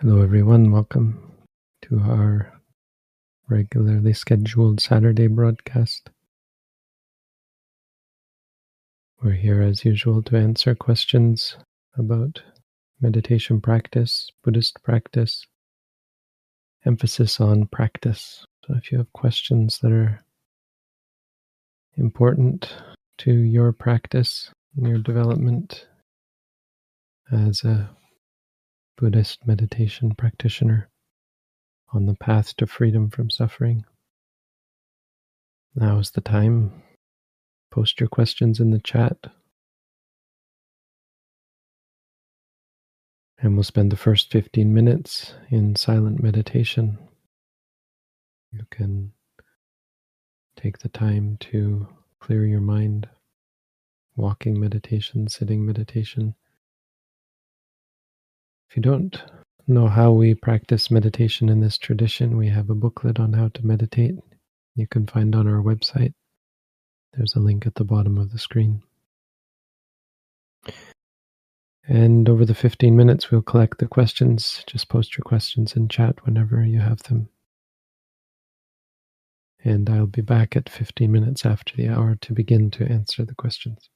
Hello, everyone. Welcome to our regularly scheduled Saturday broadcast. We're here as usual to answer questions about meditation practice, Buddhist practice, emphasis on practice. So if you have questions that are important to your practice and your development as a Buddhist meditation practitioner on the path to freedom from suffering. Now is the time. Post your questions in the chat. And we'll spend the first 15 minutes in silent meditation. You can take the time to clear your mind, walking meditation, sitting meditation if you don't know how we practice meditation in this tradition, we have a booklet on how to meditate you can find on our website. There's a link at the bottom of the screen. And over the 15 minutes, we'll collect the questions. Just post your questions in chat whenever you have them. And I'll be back at 15 minutes after the hour to begin to answer the questions.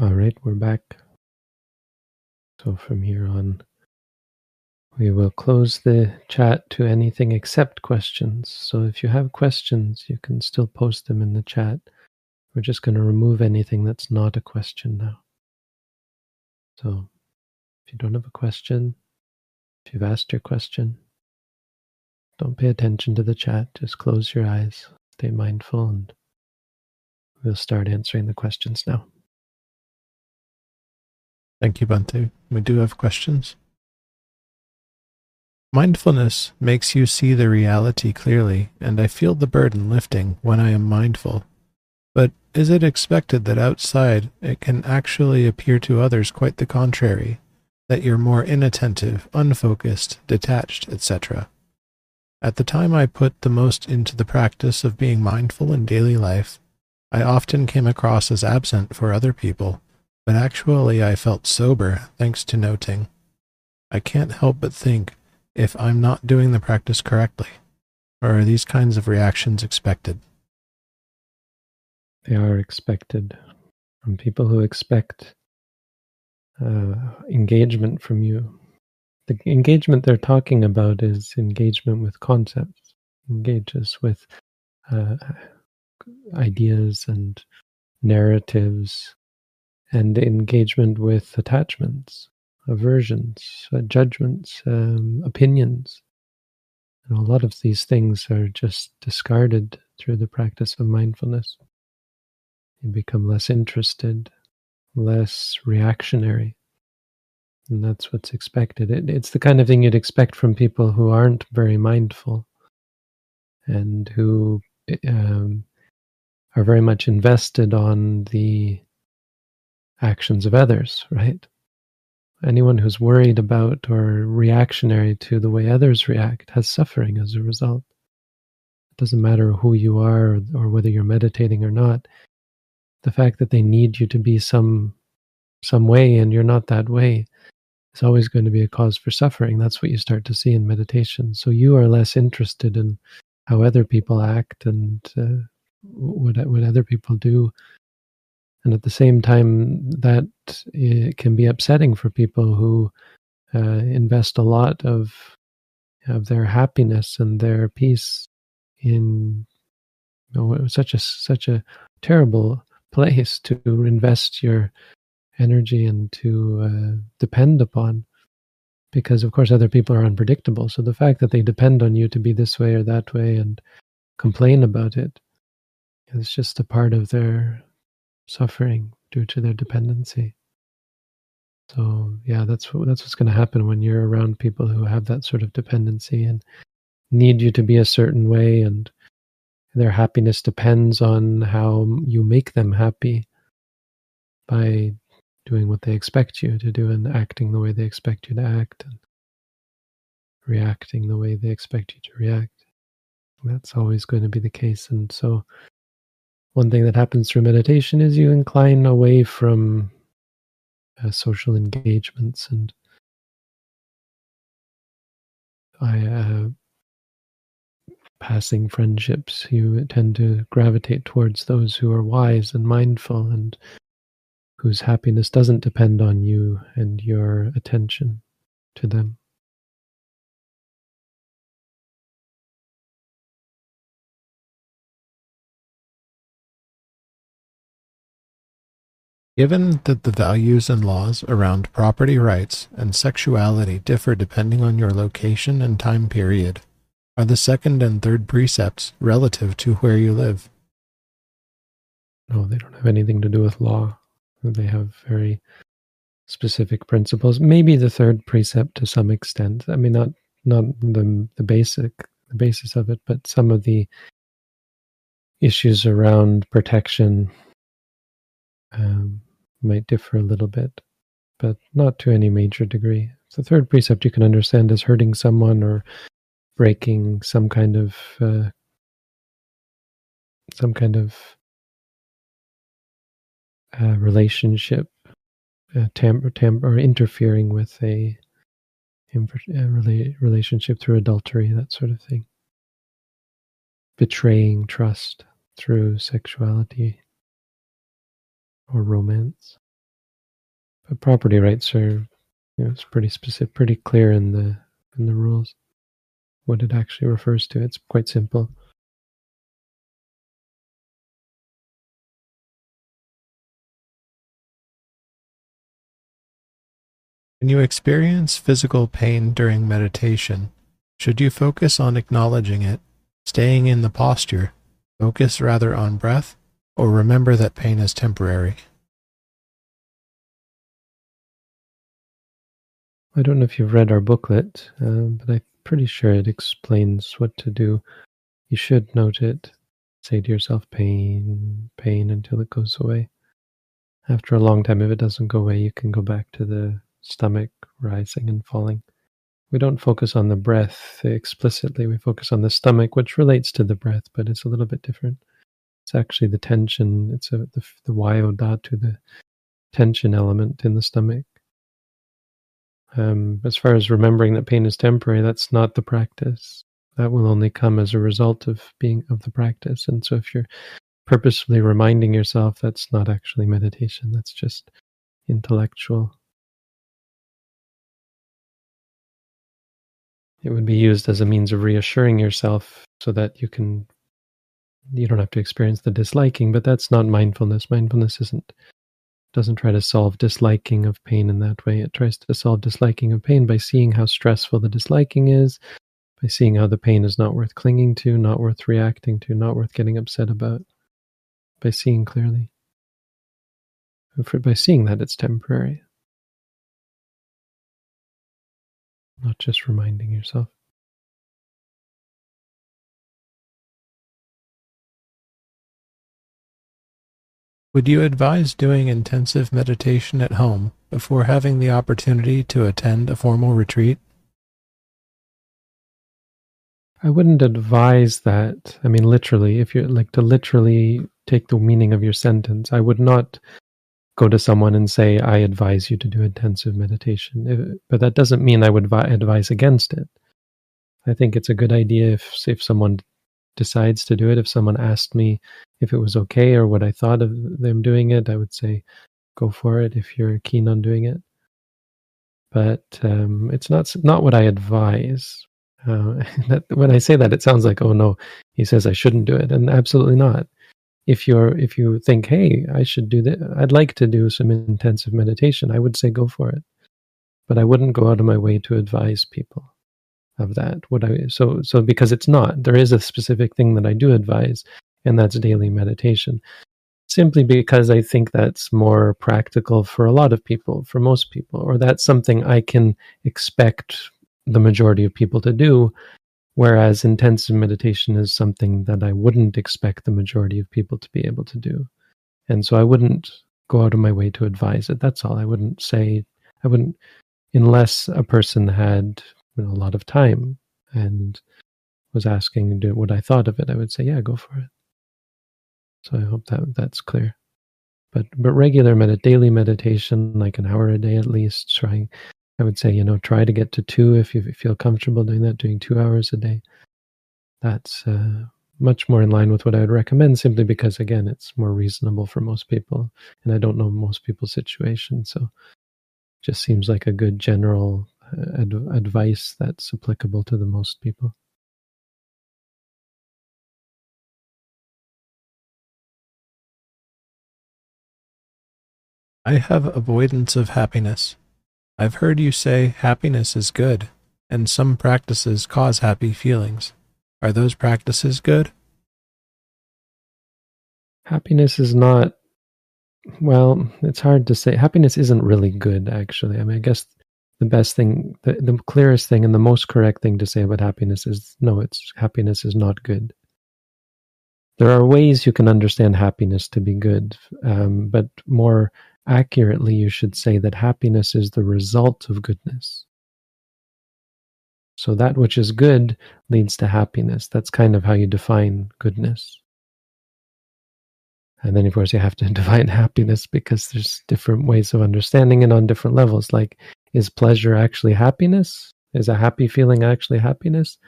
All right, we're back. So from here on, we will close the chat to anything except questions. So if you have questions, you can still post them in the chat. We're just going to remove anything that's not a question now. So if you don't have a question, if you've asked your question, don't pay attention to the chat. Just close your eyes, stay mindful, and we'll start answering the questions now. Thank you, Bhante. We do have questions. Mindfulness makes you see the reality clearly, and I feel the burden lifting when I am mindful. But is it expected that outside it can actually appear to others quite the contrary, that you're more inattentive, unfocused, detached, etc.? At the time I put the most into the practice of being mindful in daily life, I often came across as absent for other people but actually I felt sober thanks to noting. I can't help but think if I'm not doing the practice correctly, or are these kinds of reactions expected? They are expected from people who expect uh, engagement from you. The engagement they're talking about is engagement with concepts, engages with uh, ideas and narratives and engagement with attachments, aversions, uh, judgments, um, opinions. And a lot of these things are just discarded through the practice of mindfulness. You become less interested, less reactionary. And that's what's expected. It, it's the kind of thing you'd expect from people who aren't very mindful and who um, are very much invested on the actions of others, right? Anyone who's worried about or reactionary to the way others react has suffering as a result. It doesn't matter who you are or, whether you're meditating or not. The fact that they need you to be some some way and you're not that way is always going to be a cause for suffering. That's what you start to see in meditation. So you are less interested in how other people act and uh, what what other people do and at the same time that can be upsetting for people who uh, invest a lot of of their happiness and their peace in you know, such a such a terrible place to invest your energy and to uh, depend upon because of course other people are unpredictable. So the fact that they depend on you to be this way or that way and complain about it is just a part of their suffering due to their dependency. So yeah, that's what, that's what's going to happen when you're around people who have that sort of dependency and need you to be a certain way, and their happiness depends on how you make them happy by doing what they expect you to do and acting the way they expect you to act and reacting the way they expect you to react. That's always going to be the case, and so one thing that happens through meditation is you incline away from uh, social engagements and I, uh, passing friendships. You tend to gravitate towards those who are wise and mindful and whose happiness doesn't depend on you and your attention to them. Given that the values and laws around property rights and sexuality differ depending on your location and time period, are the second and third precepts relative to where you live? No, they don't have anything to do with law. They have very specific principles. Maybe the third precept to some extent. I mean, not not the the basic the basis of it, but some of the issues around protection um, might differ a little bit, but not to any major degree. The third precept you can understand as hurting someone or breaking some kind of uh, some kind of uh, relationship, uh, tam- tam- or interfering with a, a rela- relationship through adultery, that sort of thing. Betraying trust through sexuality or romance. But property rights are, you know, it's pretty specific, pretty clear in the in the rules what it actually refers to. It's quite simple. When you experience physical pain during meditation, should you focus on acknowledging it, staying in the posture, focus rather on breath, or remember that pain is temporary? I don't know if you've read our booklet, um, but I'm pretty sure it explains what to do. You should note it. Say to yourself, pain, pain until it goes away. After a long time, if it doesn't go away, you can go back to the stomach rising and falling. We don't focus on the breath explicitly. We focus on the stomach, which relates to the breath, but it's a little bit different. It's actually the tension. It's a, the, the dhatu, the tension element in the stomach. Um, as far as remembering that pain is temporary, that's not the practice. That will only come as a result of being of the practice. And so, if you're purposefully reminding yourself, that's not actually meditation. That's just intellectual. It would be used as a means of reassuring yourself, so that you can you don't have to experience the disliking. But that's not mindfulness. Mindfulness isn't doesn't try to solve disliking of pain in that way. It tries to solve disliking of pain by seeing how stressful the disliking is, by seeing how the pain is not worth clinging to, not worth reacting to, not worth getting upset about, by seeing clearly. For, by seeing that it's temporary, not just reminding yourself. Would you advise doing intensive meditation at home before having the opportunity to attend a formal retreat? I wouldn't advise that. I mean, literally, if you're like to literally take the meaning of your sentence, I would not go to someone and say, I advise you to do intensive meditation. But that doesn't mean I would advise against it. I think it's a good idea if, if someone decides to do it, if someone asked me if it was okay or what I thought of them doing it, I would say, go for it if you're keen on doing it. But um, it's not not what I advise. Uh, that, when I say that, it sounds like, oh no, he says I shouldn't do it, and absolutely not. If you're if you think, hey, I should do that, I'd like to do some intensive meditation, I would say go for it. But I wouldn't go out of my way to advise people of that. What i so so because it's not there is a specific thing that i do advise and that's daily meditation. Simply because i think that's more practical for a lot of people for most people or that's something i can expect the majority of people to do whereas intensive meditation is something that i wouldn't expect the majority of people to be able to do. And so i wouldn't go out of my way to advise it. That's all. I wouldn't say i wouldn't unless a person had a lot of time and was asking what I thought of it, I would say, yeah, go for it. So I hope that that's clear. But but regular med- daily meditation, like an hour a day at least, trying. I would say, you know, try to get to two if you feel comfortable doing that. Doing two hours a day, that's uh, much more in line with what I would recommend. Simply because, again, it's more reasonable for most people, and I don't know most people's situation, so just seems like a good general Uh, ad- advice that's applicable to the most people. I have avoidance of happiness. I've heard you say happiness is good, and some practices cause happy feelings. Are those practices good? Happiness is not, well, it's hard to say. Happiness isn't really good, actually. I mean, I guess the best thing, the, the clearest thing, and the most correct thing to say about happiness is no, it's happiness is not good. There are ways you can understand happiness to be good, um, but more accurately, you should say that happiness is the result of goodness. So that which is good leads to happiness. That's kind of how you define goodness. And then, of course, you have to define happiness because there's different ways of understanding it on different levels. Like is pleasure actually happiness? Is a happy feeling actually happiness?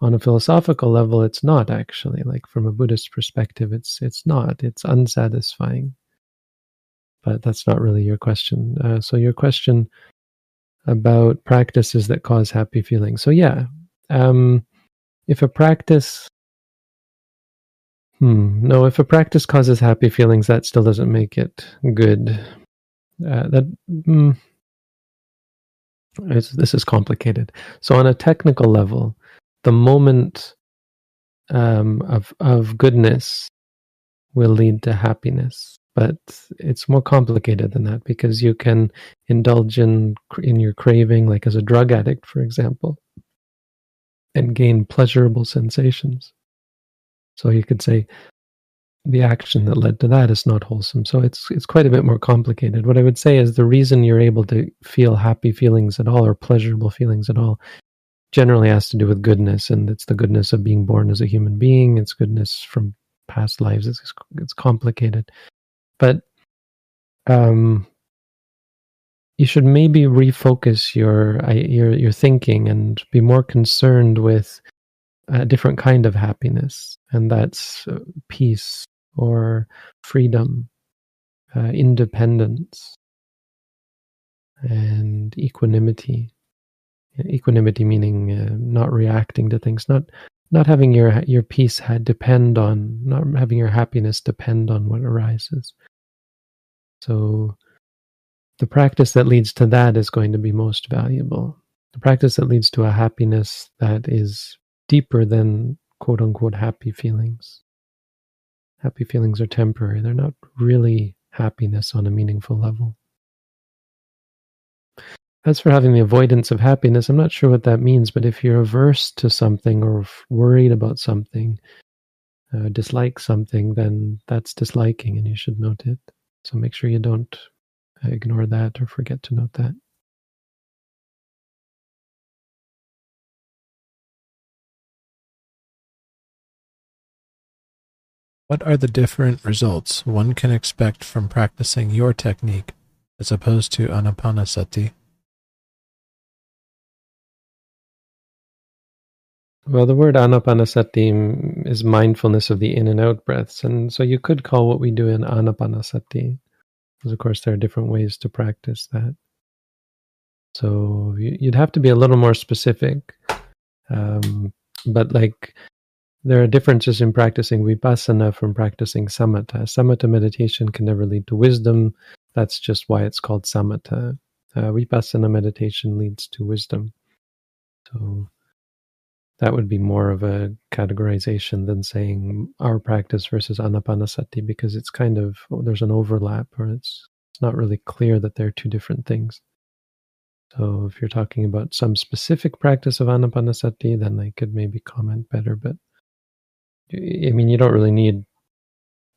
On a philosophical level, it's not actually. Like from a Buddhist perspective, it's it's not. It's unsatisfying. but that's not really your question. Uh, so your question about practices that cause happy feelings. So yeah, um, if a practice, hmm, no, if a practice causes happy feelings, that still doesn't make it good. Uh, that mm, this is complicated. So on a technical level, the moment um, of of goodness will lead to happiness but it's more complicated than that because you can indulge in in your craving like as a drug addict for example and gain pleasurable sensations so you could say the action that led to that is not wholesome. So it's it's quite a bit more complicated. What i would say is the reason you're able to feel happy feelings at all or pleasurable feelings at all generally has to do with goodness and it's the goodness of being born as a human being. It's goodness from past lives. It's it's complicated. But um, you should maybe refocus your your your thinking and be more concerned with a different kind of happiness, and that's uh, peace or freedom, uh, independence, and equanimity. Equanimity meaning uh, not reacting to things, not not having your your peace depend on, not having your happiness depend on what arises. So the practice that leads to that is going to be most valuable. The practice that leads to a happiness that is deeper than quote unquote happy feelings. Happy feelings are temporary, they're not really happiness on a meaningful level. As for having the avoidance of happiness, I'm not sure what that means, but if you're averse to something or worried about something, uh, dislike something, then that's disliking and you should note it. So make sure you don't uh, ignore that or forget to note that. What are the different results one can expect from practicing your technique as opposed to anapanasati? Well, the word anapanasati is mindfulness of the in and out breaths. And so you could call what we do in anapanasati. Because, of course, there are different ways to practice that. So you'd have to be a little more specific. Um, but, like, there are differences in practicing vipassana from practicing samatha. Samatha meditation can never lead to wisdom. That's just why it's called samatha. Uh, vipassana meditation leads to wisdom. So that would be more of a categorization than saying our practice versus anapanasati because it's kind of there's an overlap or it's it's not really clear that they're two different things so if you're talking about some specific practice of anapanasati then i could maybe comment better but i mean you don't really need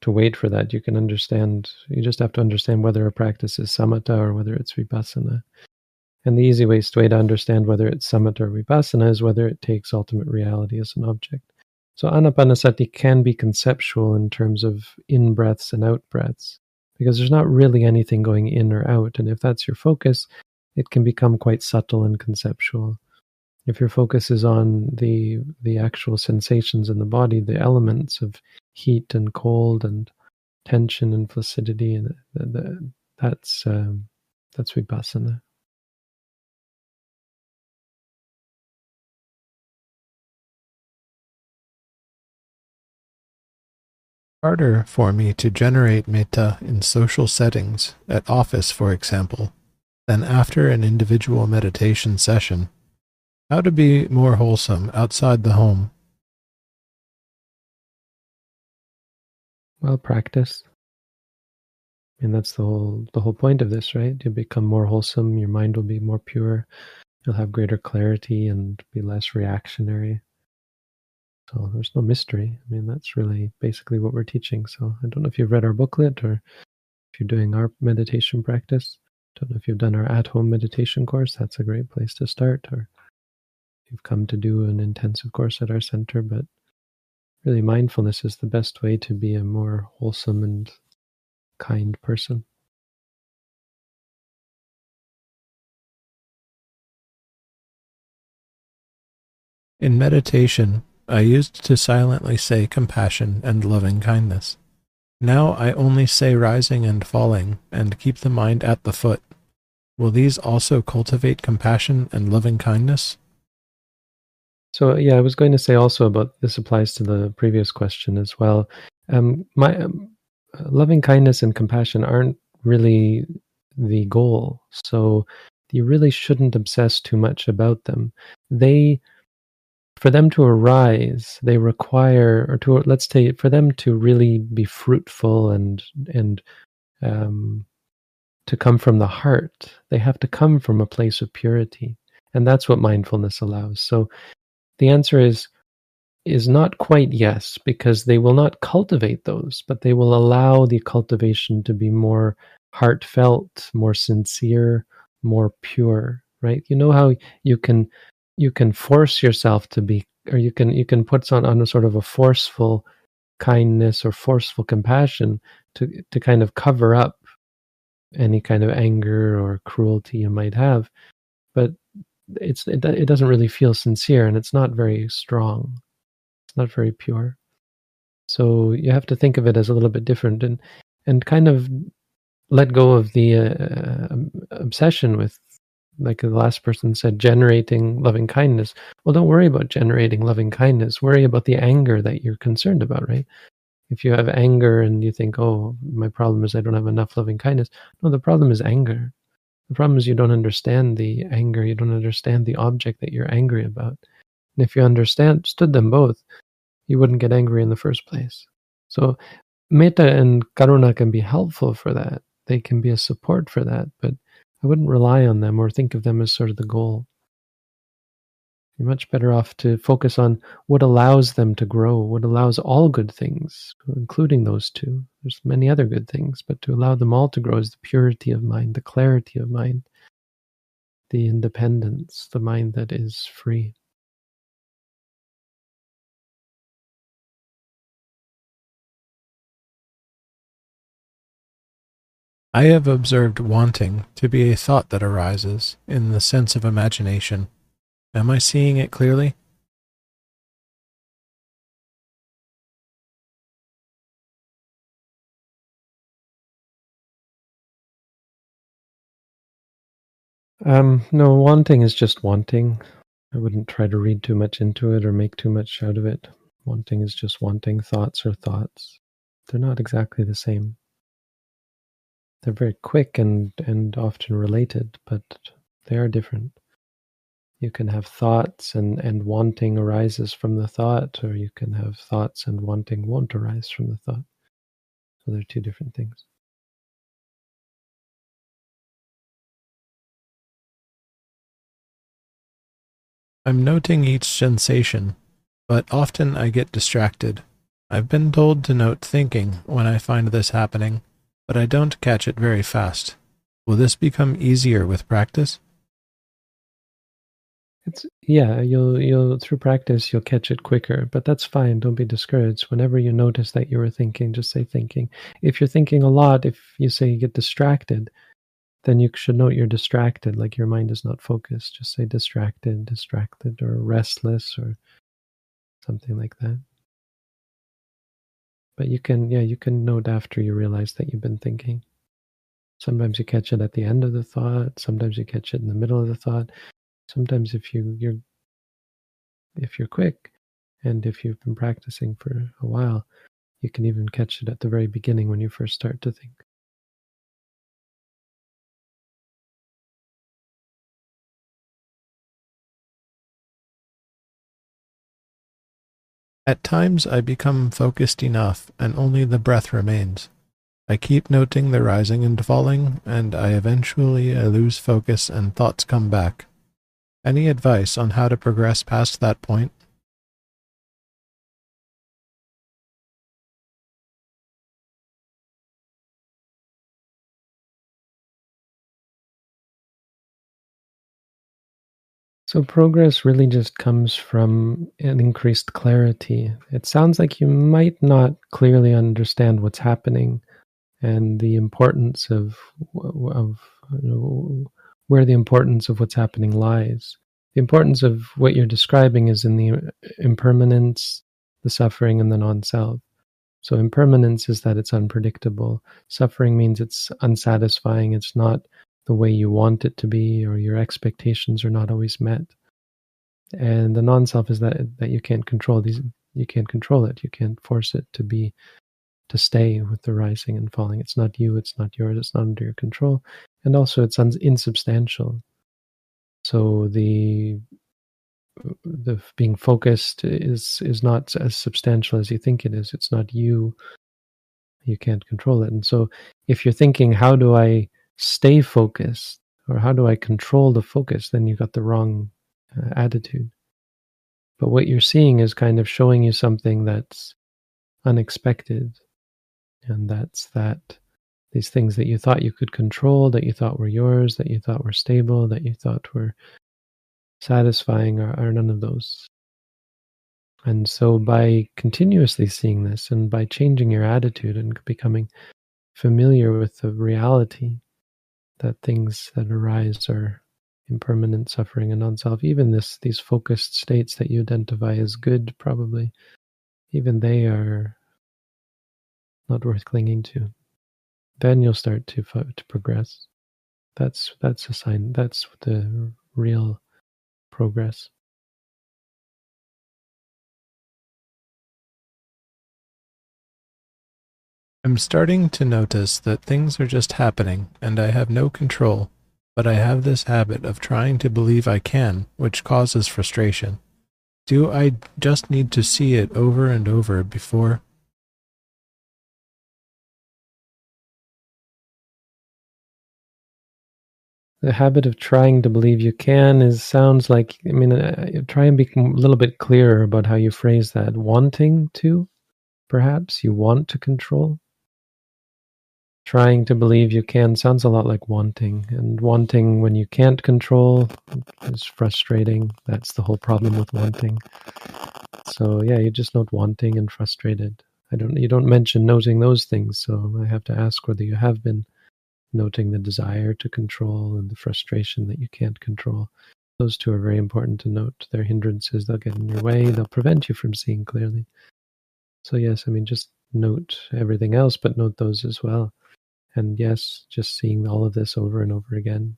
to wait for that you can understand you just have to understand whether a practice is samatha or whether it's vipassana and the easy way to understand whether it's samatha or vipassana is whether it takes ultimate reality as an object. So anapanasati can be conceptual in terms of in breaths and out breaths, because there's not really anything going in or out. And if that's your focus, it can become quite subtle and conceptual. If your focus is on the the actual sensations in the body, the elements of heat and cold and tension and flaccidity, and the, the, that's um, that's vipassana. harder for me to generate metta in social settings, at office for example, than after an individual meditation session. How to be more wholesome outside the home. Well, practice. And that's the whole the whole point of this, right? You become more wholesome, your mind will be more pure, you'll have greater clarity and be less reactionary. So there's no mystery. I mean, that's really basically what we're teaching. So I don't know if you've read our booklet or if you're doing our meditation practice. Don't know if you've done our at-home meditation course. That's a great place to start. Or you've come to do an intensive course at our center. But really, mindfulness is the best way to be a more wholesome and kind person. In meditation, I used to silently say compassion and loving kindness. Now I only say rising and falling, and keep the mind at the foot. Will these also cultivate compassion and loving kindness? So yeah, I was going to say also about this applies to the previous question as well. Um, my um, loving kindness and compassion aren't really the goal, so you really shouldn't obsess too much about them. They, for them to arise, they require, or to let's say, for them to really be fruitful and and um, to come from the heart, they have to come from a place of purity, and that's what mindfulness allows. So the answer is is not quite yes, because they will not cultivate those, but they will allow the cultivation to be more heartfelt, more sincere, more pure, right? You know how you can you can force yourself to be or you can you can put on, on a sort of a forceful kindness or forceful compassion to to kind of cover up any kind of anger or cruelty you might have. But it's it, it doesn't really feel sincere and it's not very strong. It's not very pure. So you have to think of it as a little bit different and and kind of let go of the uh, um, obsession with like the last person said generating loving kindness. Well don't worry about generating loving kindness. Worry about the anger that you're concerned about right? If you have anger and you think oh my problem is i don't have enough loving kindness. No the problem is anger the problem is you don't understand the anger, you don't understand the object that you're angry about. And if you understand stood them both, you wouldn't get angry in the first place. So metta and karuna can be helpful for that. They can be a support for that, but I wouldn't rely on them or think of them as sort of the goal. You're much better off to focus on what allows them to grow, what allows all good things, including those two. There's many other good things, but to allow them all to grow is the purity of mind, the clarity of mind, the independence, the mind that is free. I have observed wanting to be a thought that arises in the sense of imagination. Am I seeing it clearly? Um, no, wanting is just wanting. I wouldn't try to read too much into it or make too much out of it. Wanting is just wanting. Thoughts are thoughts. They're not exactly the same. They're very quick and, and often related, but they are different you can have thoughts and, and wanting arises from the thought, or you can have thoughts and wanting won't arise from the thought. So they're two different things. I'm noting each sensation, but often I get distracted. I've been told to note thinking when I find this happening, but I don't catch it very fast. Will this become easier with practice? It's yeah, you'll you'll through practice you'll catch it quicker, but that's fine. Don't be discouraged. Whenever you notice that you were thinking, just say thinking. If you're thinking a lot, if you say you get distracted, then you should note you're distracted, like your mind is not focused. Just say distracted, distracted, or restless, or something like that. But you can, yeah, you can note after you realize that you've been thinking. Sometimes you catch it at the end of the thought. Sometimes you catch it in the middle of the thought sometimes if you you're if you're quick and if you've been practicing for a while you can even catch it at the very beginning when you first start to think At times I become focused enough and only the breath remains. I keep noting the rising and falling, and I eventually I lose focus and thoughts come back. Any advice on how to progress past that point? So, progress really just comes from an increased clarity. It sounds like you might not clearly understand what's happening and the importance of, of you know, where the importance of what's happening lies. The importance of what you're describing is in the impermanence, the suffering, and the non self. So impermanence is that it's unpredictable. Suffering means it's unsatisfying. It's not the way you want it to be, or your expectations are not always met. And the non-self is that that you can't control these. You can't control it. You can't force it to be to stay with the rising and falling. It's not you. It's not yours. It's not under your control. And also, it's insubstantial. So the the being focused is is not as substantial as you think it is. It's not you. You can't control it. And so if you're thinking, how do I stay focused or how do I control the focus, then you've got the wrong uh, attitude. But what you're seeing is kind of showing you something that's unexpected. And that's that these things that you thought you could control, that you thought were yours, that you thought were stable, that you thought were satisfying are, are none of those. And so, by continuously seeing this and by changing your attitude and becoming familiar with the reality that things that arise are impermanent suffering and non-self, even this these focused states that you identify as good, probably, even they are not worth clinging to. Then you'll start to to progress. That's that's a sign. That's the real progress. I'm starting to notice that things are just happening and I have no control, but I have this habit of trying to believe I can, which causes frustration. Do I just need to see it over and over before the habit of trying to believe you can is sounds like i mean uh, try and be a little bit clearer about how you phrase that. Wanting to perhaps? You want to control? Trying to believe you can sounds a lot like wanting and wanting when you can't control is frustrating. That's the whole problem with wanting. So yeah you're just not wanting and frustrated. I don't you don't mention noting those things so i have to ask whether you have been noting the desire to control and the frustration that you can't control. Those two are very important to note. They're hindrances, they'll get in your way, they'll prevent you from seeing clearly. So, yes, I mean, just note everything else, but note those as well. And yes, just seeing all of this over and over again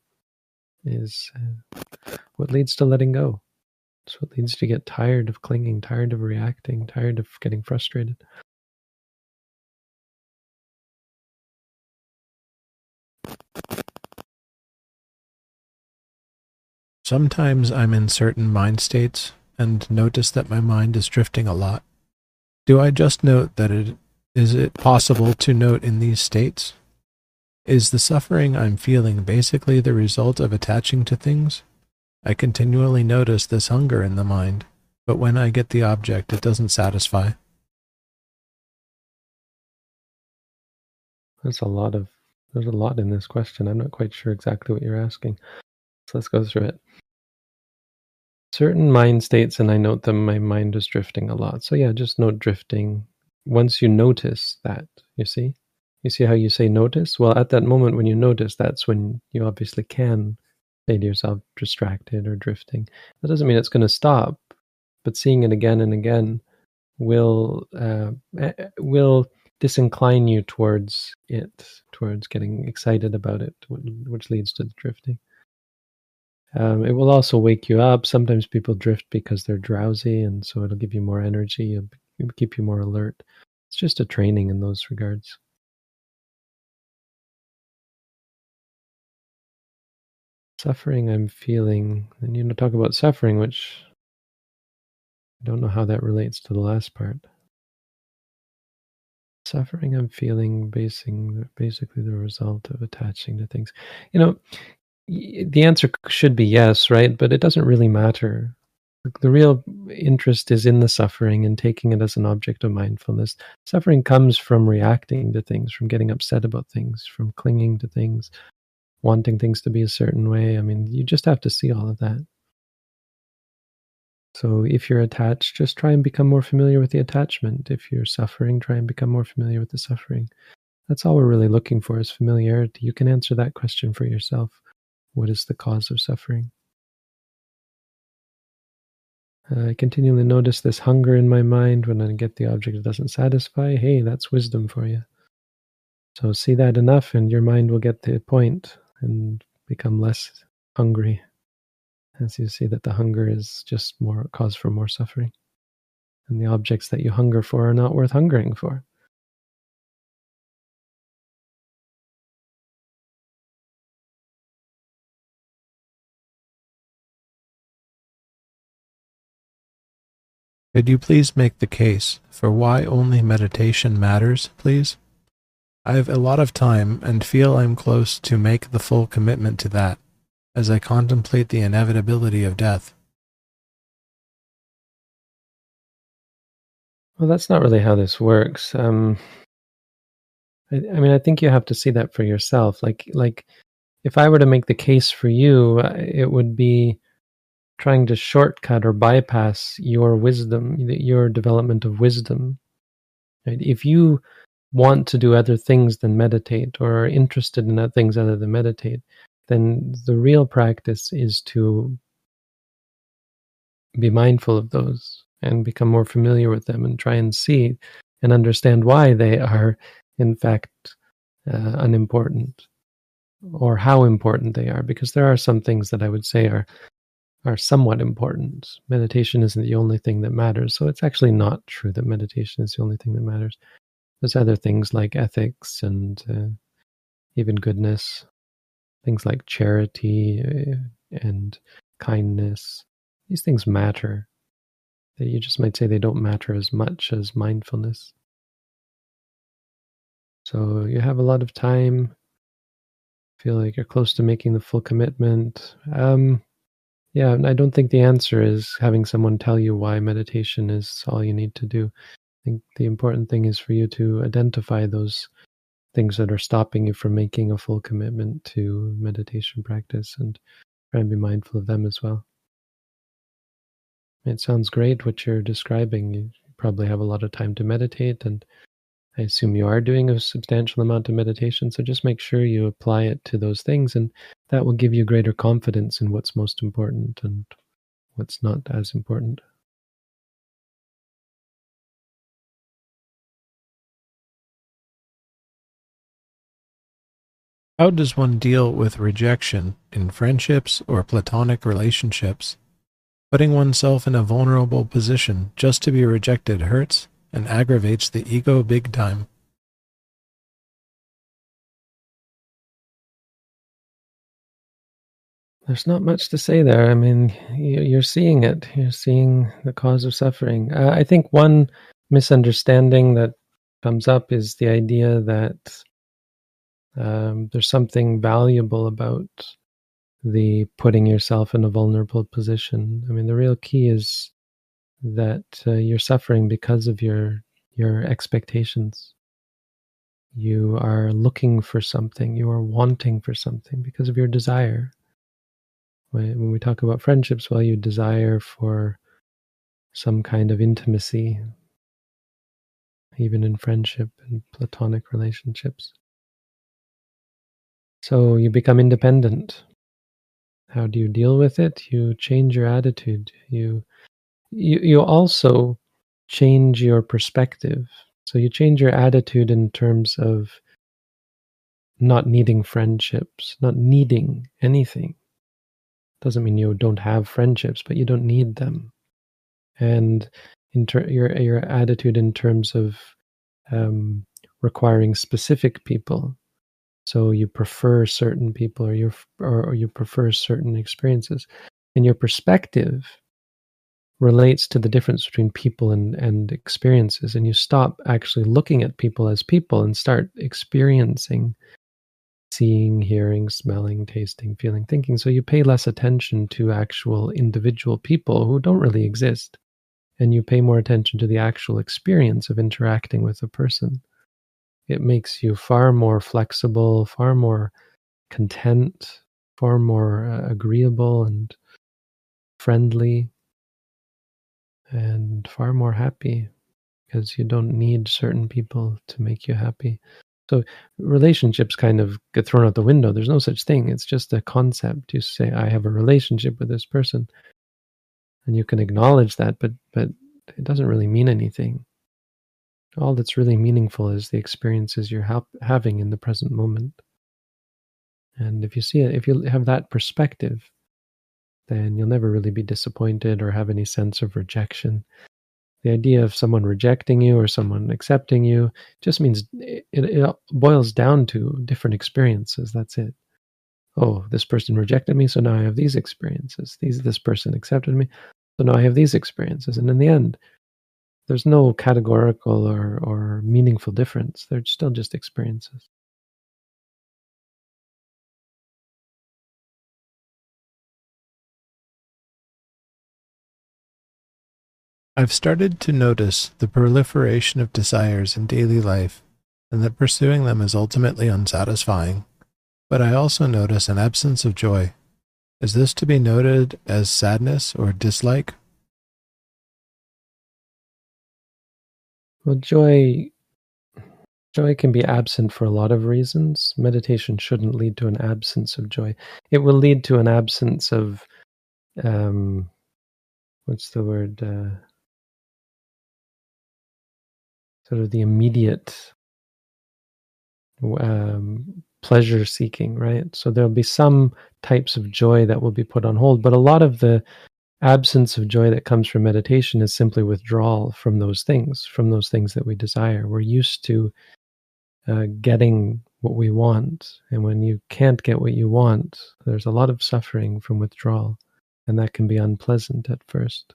is uh, what leads to letting go. It's what leads to get tired of clinging, tired of reacting, tired of getting frustrated. Sometimes I'm in certain mind states and notice that my mind is drifting a lot. Do I just note that it is it possible to note in these states? Is the suffering I'm feeling basically the result of attaching to things? I continually notice this hunger in the mind, but when I get the object, it doesn't satisfy. There's a lot of there's a lot in this question. I'm not quite sure exactly what you're asking. So let's go through it. Certain mind states, and I note them, my mind is drifting a lot. So yeah, just note drifting. Once you notice that, you see? You see how you say notice? Well, at that moment when you notice, that's when you obviously can say to yourself, distracted or drifting. That doesn't mean it's going to stop, but seeing it again and again will uh, eh, will disincline you towards it, towards getting excited about it, which leads to the drifting. Um, it will also wake you up. Sometimes people drift because they're drowsy, and so it'll give you more energy, keep you more alert. It's just a training in those regards. Suffering I'm feeling, and you know, talk about suffering, which I don't know how that relates to the last part suffering I'm feeling basing basically the result of attaching to things. You know, the answer should be yes, right? But it doesn't really matter. The real interest is in the suffering and taking it as an object of mindfulness. Suffering comes from reacting to things, from getting upset about things, from clinging to things, wanting things to be a certain way. I mean, you just have to see all of that. So if you're attached, just try and become more familiar with the attachment. If you're suffering, try and become more familiar with the suffering. That's all we're really looking for is familiarity. You can answer that question for yourself. What is the cause of suffering? I continually notice this hunger in my mind when I get the object that doesn't satisfy. Hey, that's wisdom for you. So see that enough, and your mind will get the point and become less hungry as you see that the hunger is just more cause for more suffering. And the objects that you hunger for are not worth hungering for. Could you please make the case for why only meditation matters, please? I have a lot of time and feel I'm close to make the full commitment to that as I contemplate the inevitability of death. Well, that's not really how this works. Um, I, I mean, I think you have to see that for yourself. Like, like if I were to make the case for you, uh, it would be trying to shortcut or bypass your wisdom, your development of wisdom. Right? If you want to do other things than meditate or are interested in other things other than meditate, then the real practice is to be mindful of those and become more familiar with them and try and see and understand why they are, in fact, uh, unimportant or how important they are. Because there are some things that I would say are are somewhat important. Meditation isn't the only thing that matters. So it's actually not true that meditation is the only thing that matters. There's other things like ethics and uh, even goodness things like charity eh, and kindness these things matter you just might say they don't matter as much as mindfulness so you have a lot of time feel like you're close to making the full commitment um yeah i don't think the answer is having someone tell you why meditation is all you need to do i think the important thing is for you to identify those things that are stopping you from making a full commitment to meditation practice and try and be mindful of them as well. It sounds great what you're describing. You probably have a lot of time to meditate, and I assume you are doing a substantial amount of meditation. So just make sure you apply it to those things, and that will give you greater confidence in what's most important and what's not as important. How does one deal with rejection in friendships or platonic relationships? Putting oneself in a vulnerable position just to be rejected hurts and aggravates the ego big time. There's not much to say there. I mean, you're seeing it. You're seeing the cause of suffering. Uh, I think one misunderstanding that comes up is the idea that um, there's something valuable about the putting yourself in a vulnerable position. I mean, the real key is that uh, you're suffering because of your your expectations. You are looking for something. You are wanting for something because of your desire. When we talk about friendships, well, you desire for some kind of intimacy, even in friendship and platonic relationships. So you become independent. How do you deal with it? You change your attitude. You you you also change your perspective. So you change your attitude in terms of not needing friendships, not needing anything. Doesn't mean you don't have friendships, but you don't need them. And in ter- your your attitude in terms of um, requiring specific people so you prefer certain people or you or, or you prefer certain experiences and your perspective relates to the difference between people and, and experiences and you stop actually looking at people as people and start experiencing seeing hearing smelling tasting feeling thinking. So you pay less attention to actual individual people who don't really exist and you pay more attention to the actual experience of interacting with a person. It makes you far more flexible, far more content, far more uh, agreeable and friendly, and far more happy because you don't need certain people to make you happy. So relationships kind of get thrown out the window. There's no such thing. It's just a concept. You say, I have a relationship with this person. and you can acknowledge that, but but it doesn't really mean anything. All that's really meaningful is the experiences you're ha- having in the present moment. And if you see it, if you have that perspective, then you'll never really be disappointed or have any sense of rejection. The idea of someone rejecting you or someone accepting you just means it, it boils down to different experiences. That's it. Oh, this person rejected me, so now I have these experiences. These this person accepted me, so now I have these experiences. And in the end, there's no categorical or, or meaningful difference. They're still just experiences. I've started to notice the proliferation of desires in daily life and that pursuing them is ultimately unsatisfying. But I also notice an absence of joy. Is this to be noted as sadness or dislike? Well, joy joy can be absent for a lot of reasons. Meditation shouldn't lead to an absence of joy. It will lead to an absence of um, what's the word? Uh, sort of the immediate um, pleasure seeking, right? So there'll be some types of joy that will be put on hold, but a lot of the absence of joy that comes from meditation is simply withdrawal from those things, from those things that we desire. We're used to uh, getting what we want, and when you can't get what you want, there's a lot of suffering from withdrawal, and that can be unpleasant at first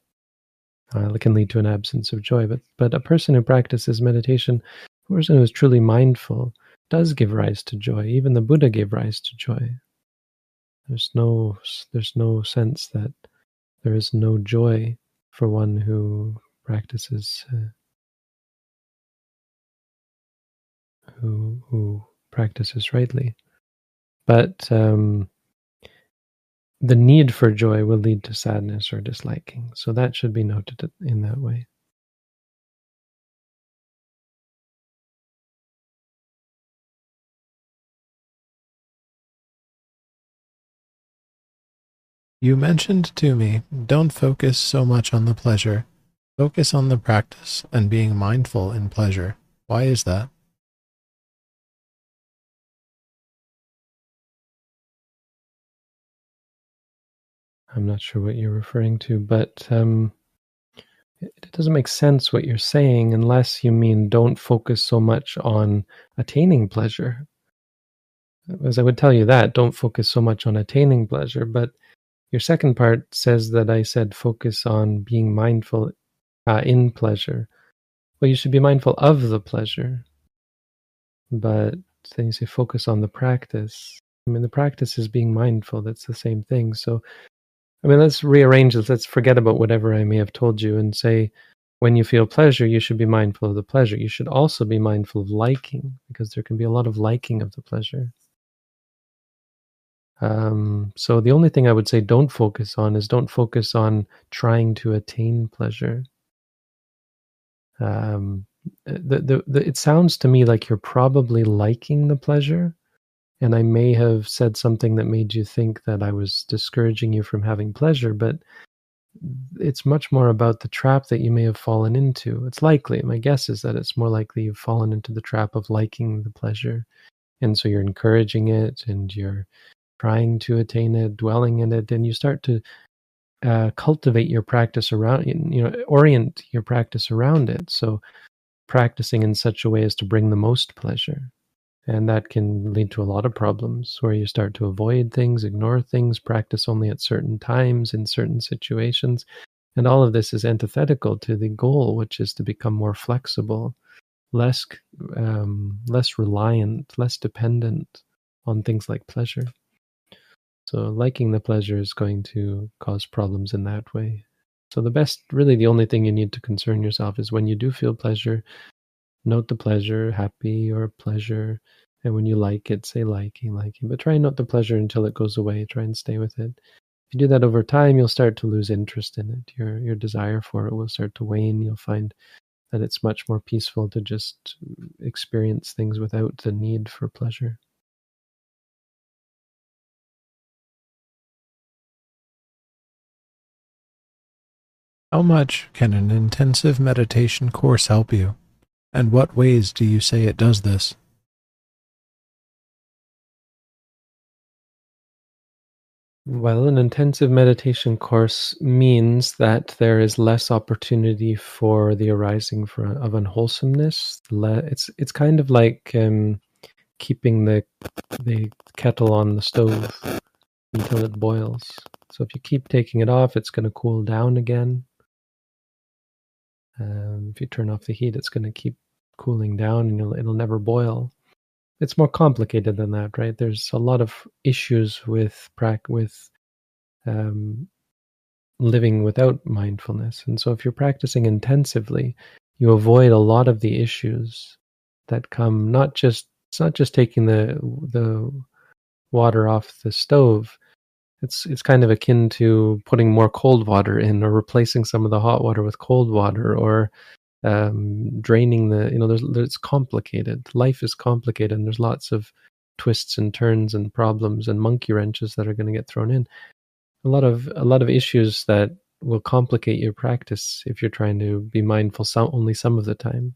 uh, can lead to an absence of joy. But but a person who practices meditation, a person who is truly mindful, does give rise to joy. Even the Buddha gave rise to joy. There's no there's no sense that there is no joy for one who practices uh, who who practices rightly. But um, the need for joy will lead to sadness or disliking. So that should be noted in that way. You mentioned to me, don't focus so much on the pleasure. Focus on the practice and being mindful in pleasure. Why is that? I'm not sure what you're referring to, but um, it doesn't make sense what you're saying unless you mean don't focus so much on attaining pleasure. As I would tell you that, don't focus so much on attaining pleasure. But your second part says that I said focus on being mindful uh, in pleasure. Well, you should be mindful of the pleasure. But then you say focus on the practice. I mean, the practice is being mindful. That's the same thing. So I mean, let's rearrange this. Let's forget about whatever I may have told you and say, when you feel pleasure, you should be mindful of the pleasure. You should also be mindful of liking because there can be a lot of liking of the pleasure. Um, so the only thing I would say don't focus on is don't focus on trying to attain pleasure. Um, the, the, the, it sounds to me like you're probably liking the pleasure and I may have said something that made you think that I was discouraging you from having pleasure, but it's much more about the trap that you may have fallen into. It's likely, my guess is that it's more likely you've fallen into the trap of liking the pleasure. And so you're encouraging it and you're trying to attain it, dwelling in it, and you start to uh, cultivate your practice around, you know, orient your practice around it. So practicing in such a way as to bring the most pleasure. And that can lead to a lot of problems where you start to avoid things, ignore things, practice only at certain times in certain situations. And all of this is antithetical to the goal, which is to become more flexible, less um, less reliant, less dependent on things like pleasure. So liking the pleasure is going to cause problems in that way. So the best, really, the only thing you need to concern yourself is when you do feel pleasure, note the pleasure, happy or pleasure. And when you like it, say liking, liking. But try and note the pleasure until it goes away. Try and stay with it. If you do that over time, you'll start to lose interest in it. Your your desire for it will start to wane. You'll find that it's much more peaceful to just experience things without the need for pleasure. How much can an intensive meditation course help you? And what ways do you say it does this? Well, an intensive meditation course means that there is less opportunity for the arising for, of unwholesomeness. It's it's kind of like um, keeping the the kettle on the stove until it boils. So if you keep taking it off, it's going to cool down again. Um, if you turn off the heat, it's going to keep cooling down, and it'll, it'll never boil it's more complicated than that, right? There's a lot of issues with with um, living without mindfulness, and so if you're practicing intensively, you avoid a lot of the issues that come. Not just it's not just taking the the water off the stove. It's it's kind of akin to putting more cold water in, or replacing some of the hot water with cold water, or um, draining the you know there's, there's it's complicated. Life is complicated and there's lots of twists and turns and problems and monkey wrenches that are going to get thrown in. A lot of a lot of issues that will complicate your practice if you're trying to be mindful some only some of the time.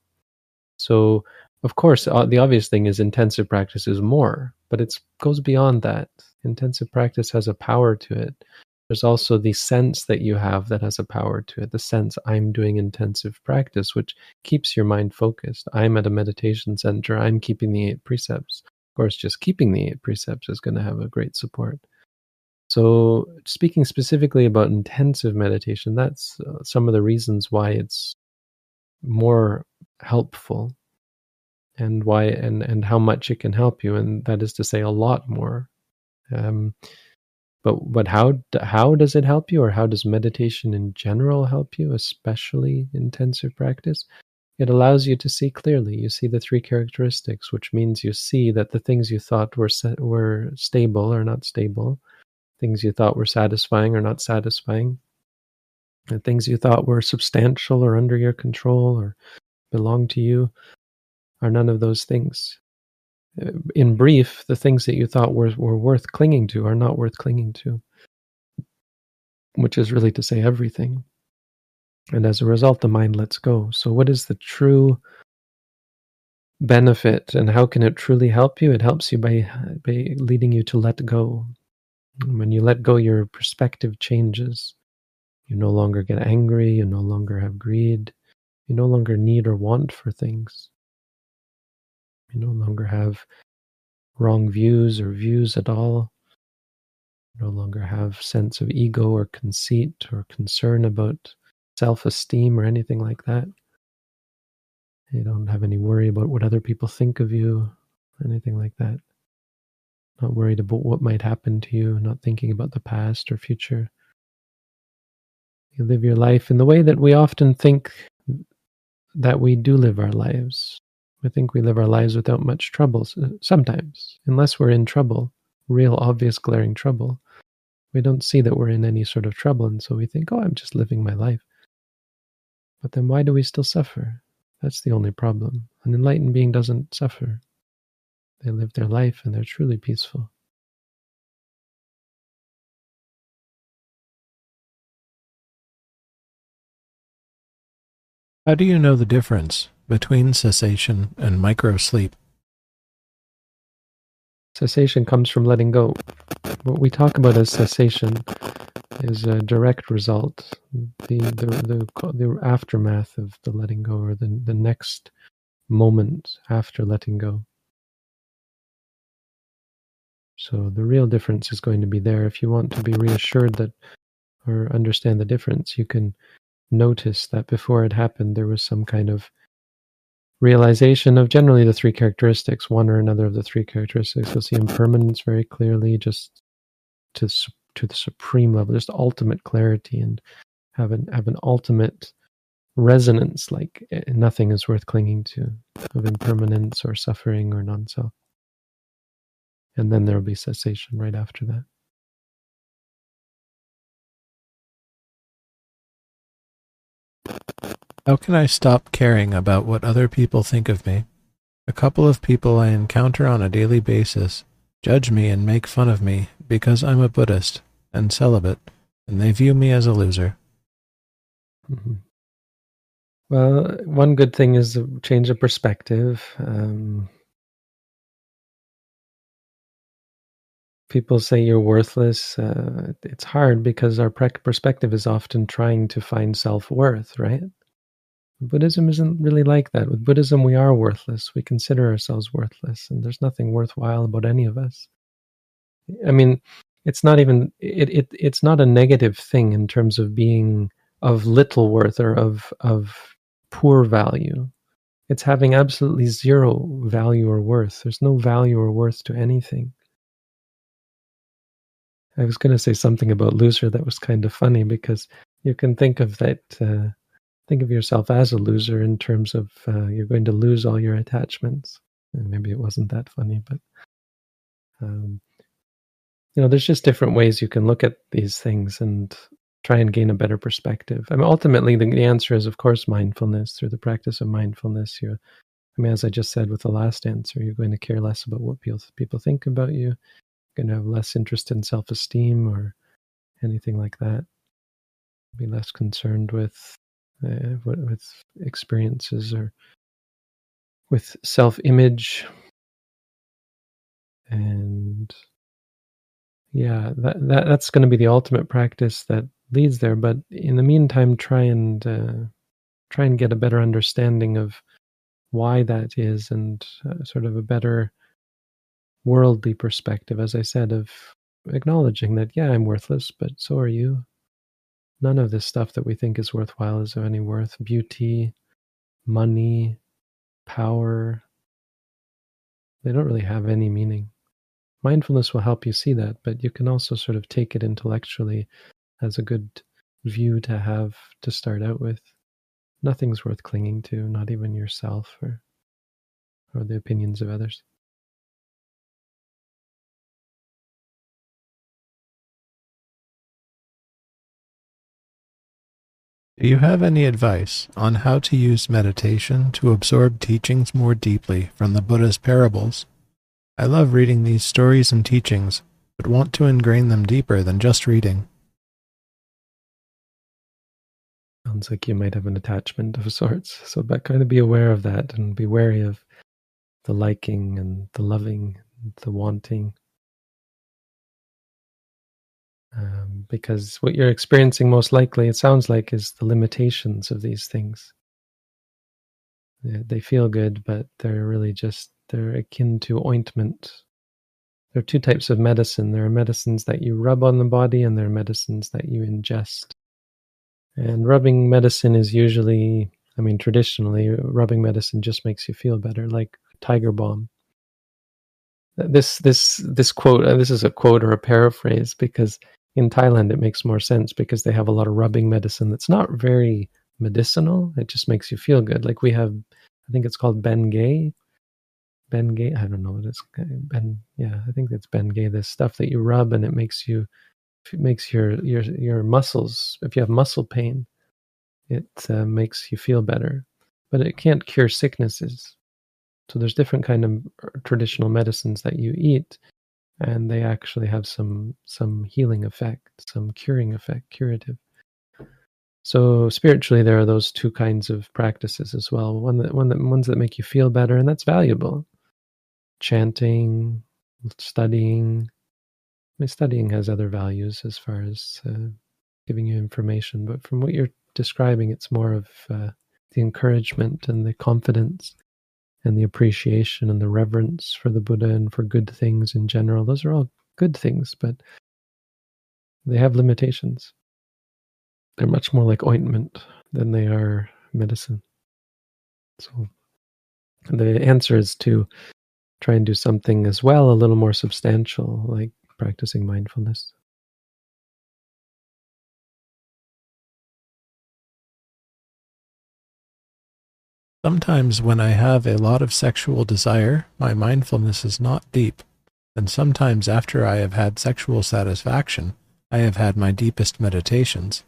So of course uh, the obvious thing is intensive practice is more but it goes beyond that intensive practice has a power to it there's also the sense that you have that has a power to it. The sense I'm doing intensive practice, which keeps your mind focused. I'm at a meditation center. I'm keeping the eight precepts. Of course, just keeping the eight precepts is going to have a great support. So, speaking specifically about intensive meditation, that's uh, some of the reasons why it's more helpful and why and and how much it can help you and that is to say a lot more. Um, but but how how does it help you or how does meditation in general help you especially intensive practice? It allows you to see clearly. You see the three characteristics which means you see that the things you thought were set, were stable are not stable. Things you thought were satisfying are not satisfying. The things you thought were substantial or under your control or belong to you are none of those things in brief, the things that you thought were, were worth clinging to are not worth clinging to, which is really to say everything. And as a result, the mind lets go. So, what is the true benefit and how can it truly help you? It helps you by, by leading you to let go. When you let go, your perspective changes. You no longer get angry, you no longer have greed, you no longer need or want for things. You no longer have wrong views or views at all. You no longer have sense of ego or conceit or concern about self-esteem or anything like that. You don't have any worry about what other people think of you, anything like that. Not worried about what might happen to you, not thinking about the past or future. You live your life in the way that we often think that we do live our lives. I think we live our lives without much trouble sometimes, unless we're in trouble, real obvious glaring trouble. We don't see that we're in any sort of trouble, and so we think, oh, I'm just living my life. But then why do we still suffer? That's the only problem. An enlightened being doesn't suffer. They live their life and they're truly peaceful. How do you know the difference between cessation and microsleep. Cessation comes from letting go. What we talk about as cessation is a direct result, the the the, the aftermath of the letting go, or the the next moment after letting go. So the real difference is going to be there. If you want to be reassured that or understand the difference, you can notice that before it happened, there was some kind of realization of generally the three characteristics, one or another of the three characteristics. You'll see impermanence very clearly, just to to the supreme level, just ultimate clarity, and have an have an ultimate resonance, like eh, nothing is worth clinging to, of impermanence or suffering or non-self. And then there will be cessation right after that. How can I stop caring about what other people think of me? A couple of people I encounter on a daily basis judge me and make fun of me because I'm a Buddhist and celibate, and they view me as a loser. Mm-hmm. Well, one good thing is a change of perspective. Um, people say you're worthless. Uh, it's hard because our perspective is often trying to find self worth, right? Buddhism isn't really like that. With Buddhism, we are worthless. We consider ourselves worthless, and there's nothing worthwhile about any of us. I mean, it's not even it, it it's not a negative thing in terms of being of little worth or of of poor value. It's having absolutely zero value or worth. There's no value or worth to anything. I was going to say something about loser that was kind of funny because you can think of that. Uh, think of yourself as a loser in terms of uh, you're going to lose all your attachments. And maybe it wasn't that funny, but um, you know, there's just different ways you can look at these things and try and gain a better perspective. I mean, ultimately, the, the answer is, of course, mindfulness. Through the practice of mindfulness, you I mean, as I just said with the last answer, you're going to care less about what people people think about you. You're going to have less interest in self-esteem or anything like that. Be less concerned with uh, with experiences or with self-image. And yeah that, that that's going to be the ultimate practice that leads there. But in the meantime try and uh, try and get a better understanding of why that is and uh, sort of a better worldly perspective as i said of acknowledging that yeah i'm worthless but so are you none of this stuff that we think is worthwhile is of any worth beauty money power they don't really have any meaning mindfulness will help you see that but you can also sort of take it intellectually as a good view to have to start out with. Nothing's worth clinging to, not even yourself or or the opinions of others. Do you have any advice on how to use meditation to absorb teachings more deeply from the Buddha's parables? I love reading these stories and teachings, but want to ingrain them deeper than just reading. Sounds like you might have an attachment of sorts. So, but kind of be aware of that and be wary of the liking and the loving, the wanting. Um, because what you're experiencing most likely, it sounds like, is the limitations of these things. They feel good, but they're really just they're akin to ointment. There are two types of medicine. There are medicines that you rub on the body, and there are medicines that you ingest. And rubbing medicine is usually, I mean, traditionally, rubbing medicine just makes you feel better, like Tiger Balm. This this this quote, uh, this is a quote or a paraphrase because in Thailand it makes more sense because they have a lot of rubbing medicine that's not very medicinal. It just makes you feel good. Like we have, I think it's called Bengay. Bengay, I don't know what it's Ben. Yeah, I think it's Bengay. This stuff that you rub and it makes you it makes your your your muscles if you have muscle pain it uh, makes you feel better but it can't cure sicknesses so there's different kind of uh, traditional medicines that you eat and they actually have some some healing effect some curing effect curative. So spiritually there are those two kinds of practices as well one that one that ones that make you feel better and that's valuable. Chanting studying. My studying has other values as far as uh, giving you information, but from what you're describing, it's more of uh, the encouragement and the confidence and the appreciation and the reverence for the Buddha and for good things in general. Those are all good things, but they have limitations. They're much more like ointment than they are medicine. So the answer is to try and do something as well, a little more substantial, like practicing mindfulness. Sometimes, when I have a lot of sexual desire, my mindfulness is not deep, and sometimes after I have had sexual satisfaction, I have had my deepest meditations.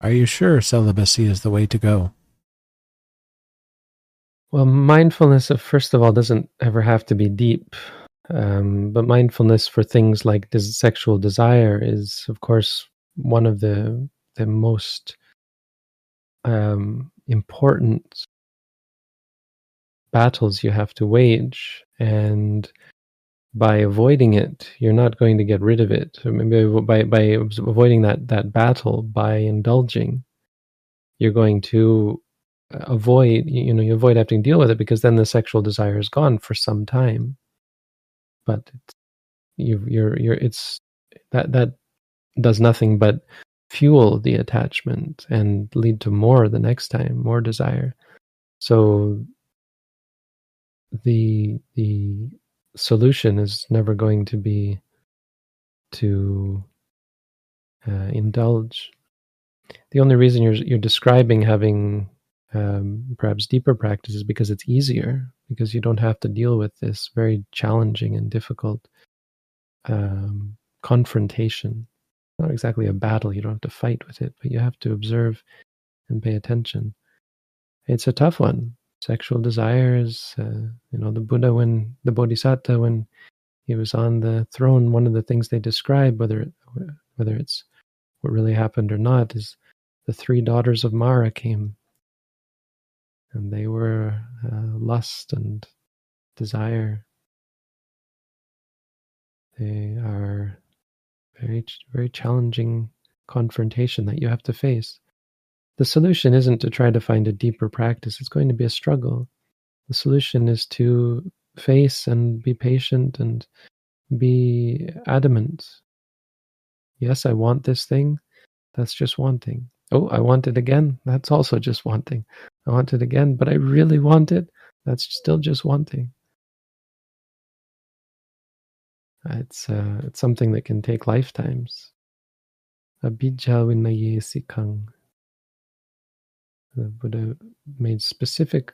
Are you sure celibacy is the way to go? Well, mindfulness, first of all, doesn't ever have to be deep. Um, but mindfulness for things like des- sexual desire is, of course, one of the the most um, important battles you have to wage, and by avoiding it, you're not going to get rid of it. So maybe by by avoiding that that battle, by indulging, you're going to avoid you know you avoid having to deal with it because then the sexual desire is gone for some time. But you you're you're it's that that does nothing but fuel the attachment and lead to more the next time, more desire. So the the solution is never going to be to uh, indulge. The only reason you're you're describing having um, perhaps deeper practice is because it's easier because you don't have to deal with this very challenging and difficult um, confrontation. Not exactly a battle; you don't have to fight with it, but you have to observe and pay attention. It's a tough one sexual desires. Uh, you know, the Buddha, when the Bodhisattva, when he was on the throne, one of the things they describe, whether whether it's what really happened or not, is the three daughters of Mara came, and they were uh, lust and desire. They are very very challenging confrontation that you have to face. The solution isn't to try to find a deeper practice, it's going to be a struggle. The solution is to face and be patient and be adamant. Yes, I want this thing. That's just wanting. Oh, I want it again. That's also just wanting. I want it again, but I really want it. That's still just wanting. It's uh, it's something that can take lifetimes. Abhijja vinaye sikang the Buddha made specific,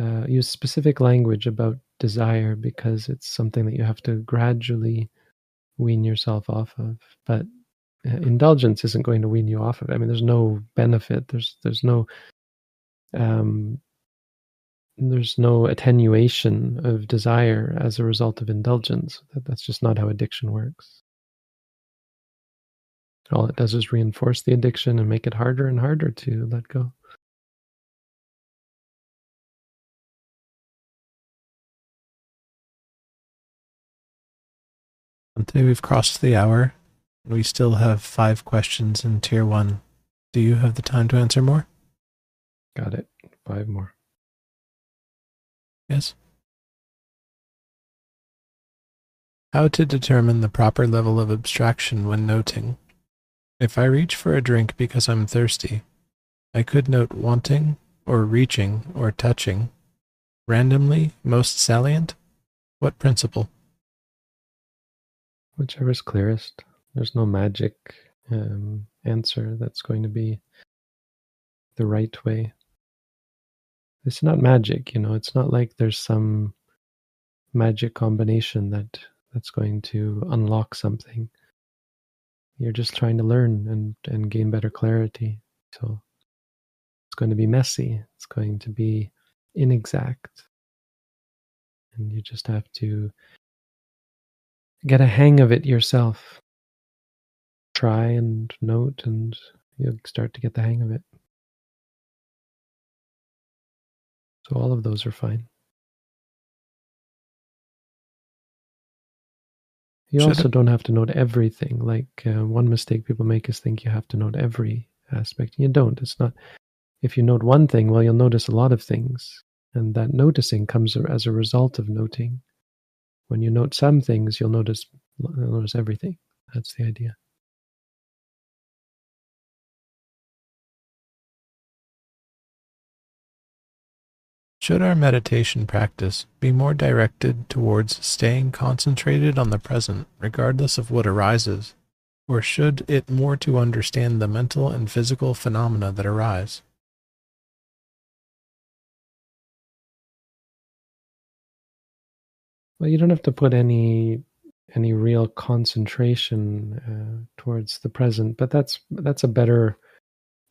uh, used specific language about desire because it's something that you have to gradually wean yourself off of. But uh, indulgence isn't going to wean you off of it. I mean, there's no benefit. There's there's no um, there's no attenuation of desire as a result of indulgence. That, that's just not how addiction works. All it does is reinforce the addiction and make it harder and harder to let go. Today we've crossed the hour. and We still have five questions in tier one. Do you have the time to answer more? Got it. Five more. Yes. How to determine the proper level of abstraction when noting. If I reach for a drink because I'm thirsty, I could note wanting, or reaching, or touching. Randomly, most salient? What principle? Whichever's clearest. There's no magic um, answer that's going to be the right way. It's not magic, you know. It's not like there's some magic combination that that's going to unlock something you're just trying to learn and and gain better clarity. So it's going to be messy. It's going to be inexact. And you just have to get a hang of it yourself. Try and note and you'll start to get the hang of it. So all of those are fine You Should also don't have to note everything. Like uh, one mistake people make is think you have to note every aspect. You don't. It's not. If you note one thing, well, you'll notice a lot of things, and that noticing comes as a result of noting. When you note some things, you'll notice you'll notice everything. That's the idea. Should our meditation practice be more directed towards staying concentrated on the present, regardless of what arises, or should it more to understand the mental and physical phenomena that arise? Well, you don't have to put any any real concentration uh, towards the present, but that's that's a better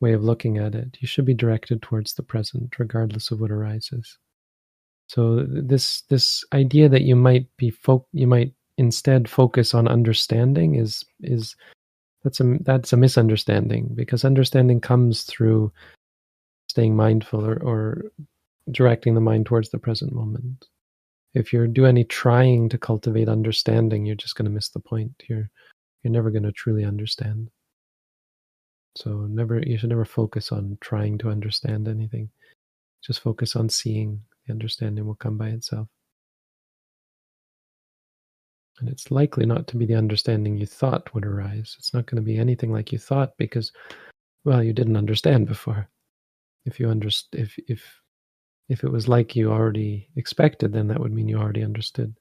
way of looking at it. You should be directed towards the present, regardless of what arises. So this this idea that you might be fo- you might instead focus on understanding is is That's a that's a misunderstanding because understanding comes through staying mindful or, or directing the mind towards the present moment. If you do any trying to cultivate understanding, you're just going to miss the point. You're you're never going to truly understand. So never you should never focus on trying to understand anything. Just focus on seeing. The understanding will come by itself. And it's likely not to be the understanding you thought would arise. It's not going to be anything like you thought because, well, you didn't understand before. If you underst- if if if it was like you already expected, then that would mean you already understood.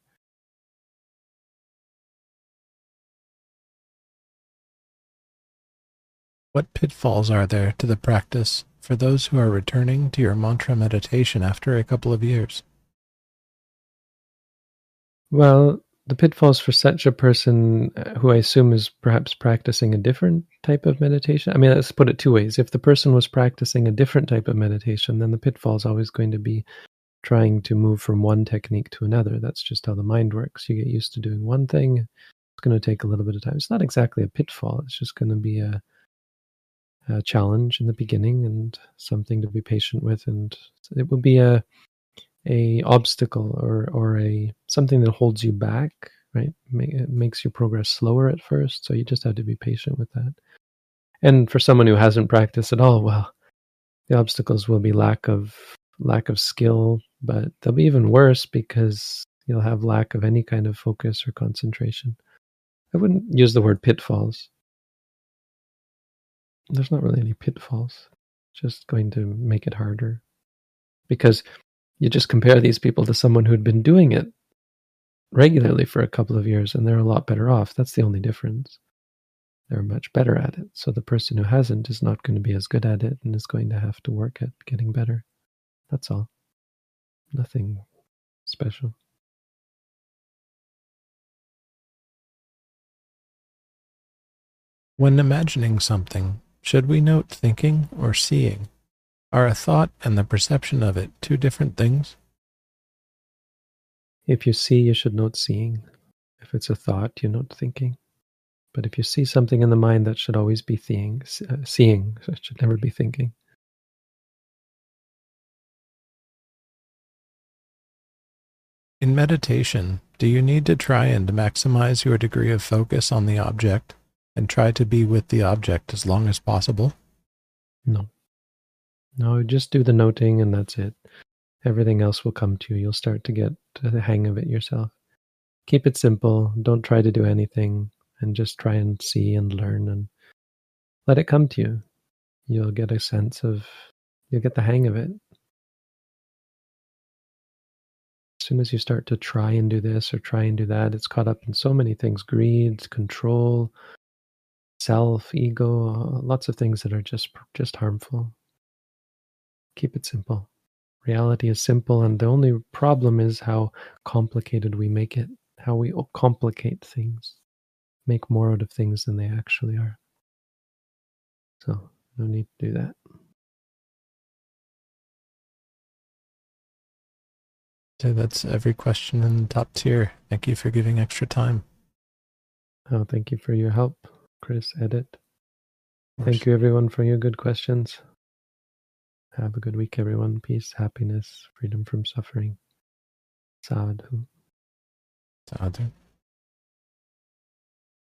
What pitfalls are there to the practice for those who are returning to your mantra meditation after a couple of years? Well, the pitfalls for such a person uh, who I assume is perhaps practicing a different type of meditation. I mean, let's put it two ways. If the person was practicing a different type of meditation, then the pitfall is always going to be trying to move from one technique to another. That's just how the mind works. You get used to doing one thing, it's going to take a little bit of time. It's not exactly a pitfall, it's just going to be a, challenge in the beginning and something to be patient with. And it will be a a obstacle or or a something that holds you back right? It makes your progress slower at first so you just have to be patient with that. And for someone who hasn't practiced at all well the obstacles will be lack of lack of skill but they'll be even worse because you'll have lack of any kind of focus or concentration. I wouldn't use the word pitfalls there's not really any pitfalls just going to make it harder because you just compare these people to someone who'd been doing it regularly for a couple of years and they're a lot better off. That's the only difference. They're much better at it. So the person who hasn't is not going to be as good at it and is going to have to work at getting better. That's all. Nothing special. When imagining something, should we note thinking or seeing? Are a thought and the perception of it two different things? If you see, you should note seeing. If it's a thought, you note thinking. But if you see something in the mind, that should always be seeing. Uh, seeing, so it should never be thinking. In meditation, do you need to try and maximize your degree of focus on the object and try to be with the object as long as possible? No. No, just do the noting and that's it. Everything else will come to you. You'll start to get the hang of it yourself. Keep it simple. Don't try to do anything and just try and see and learn and let it come to you. You'll get a sense of, you'll get the hang of it. As soon as you start to try and do this or try and do that, it's caught up in so many things greed, control, self, ego, lots of things that are just just harmful. Keep it simple. Reality is simple, and the only problem is how complicated we make it, how we complicate things, make more out of things than they actually are. So, no need to do that. So that's every question in the top tier. Thank you for giving extra time. Oh, thank you for your help, Chris. Edit. Thank you, everyone, for your good questions. Have a good week, everyone. Peace, happiness, freedom from suffering. Sadhu. Sadhu.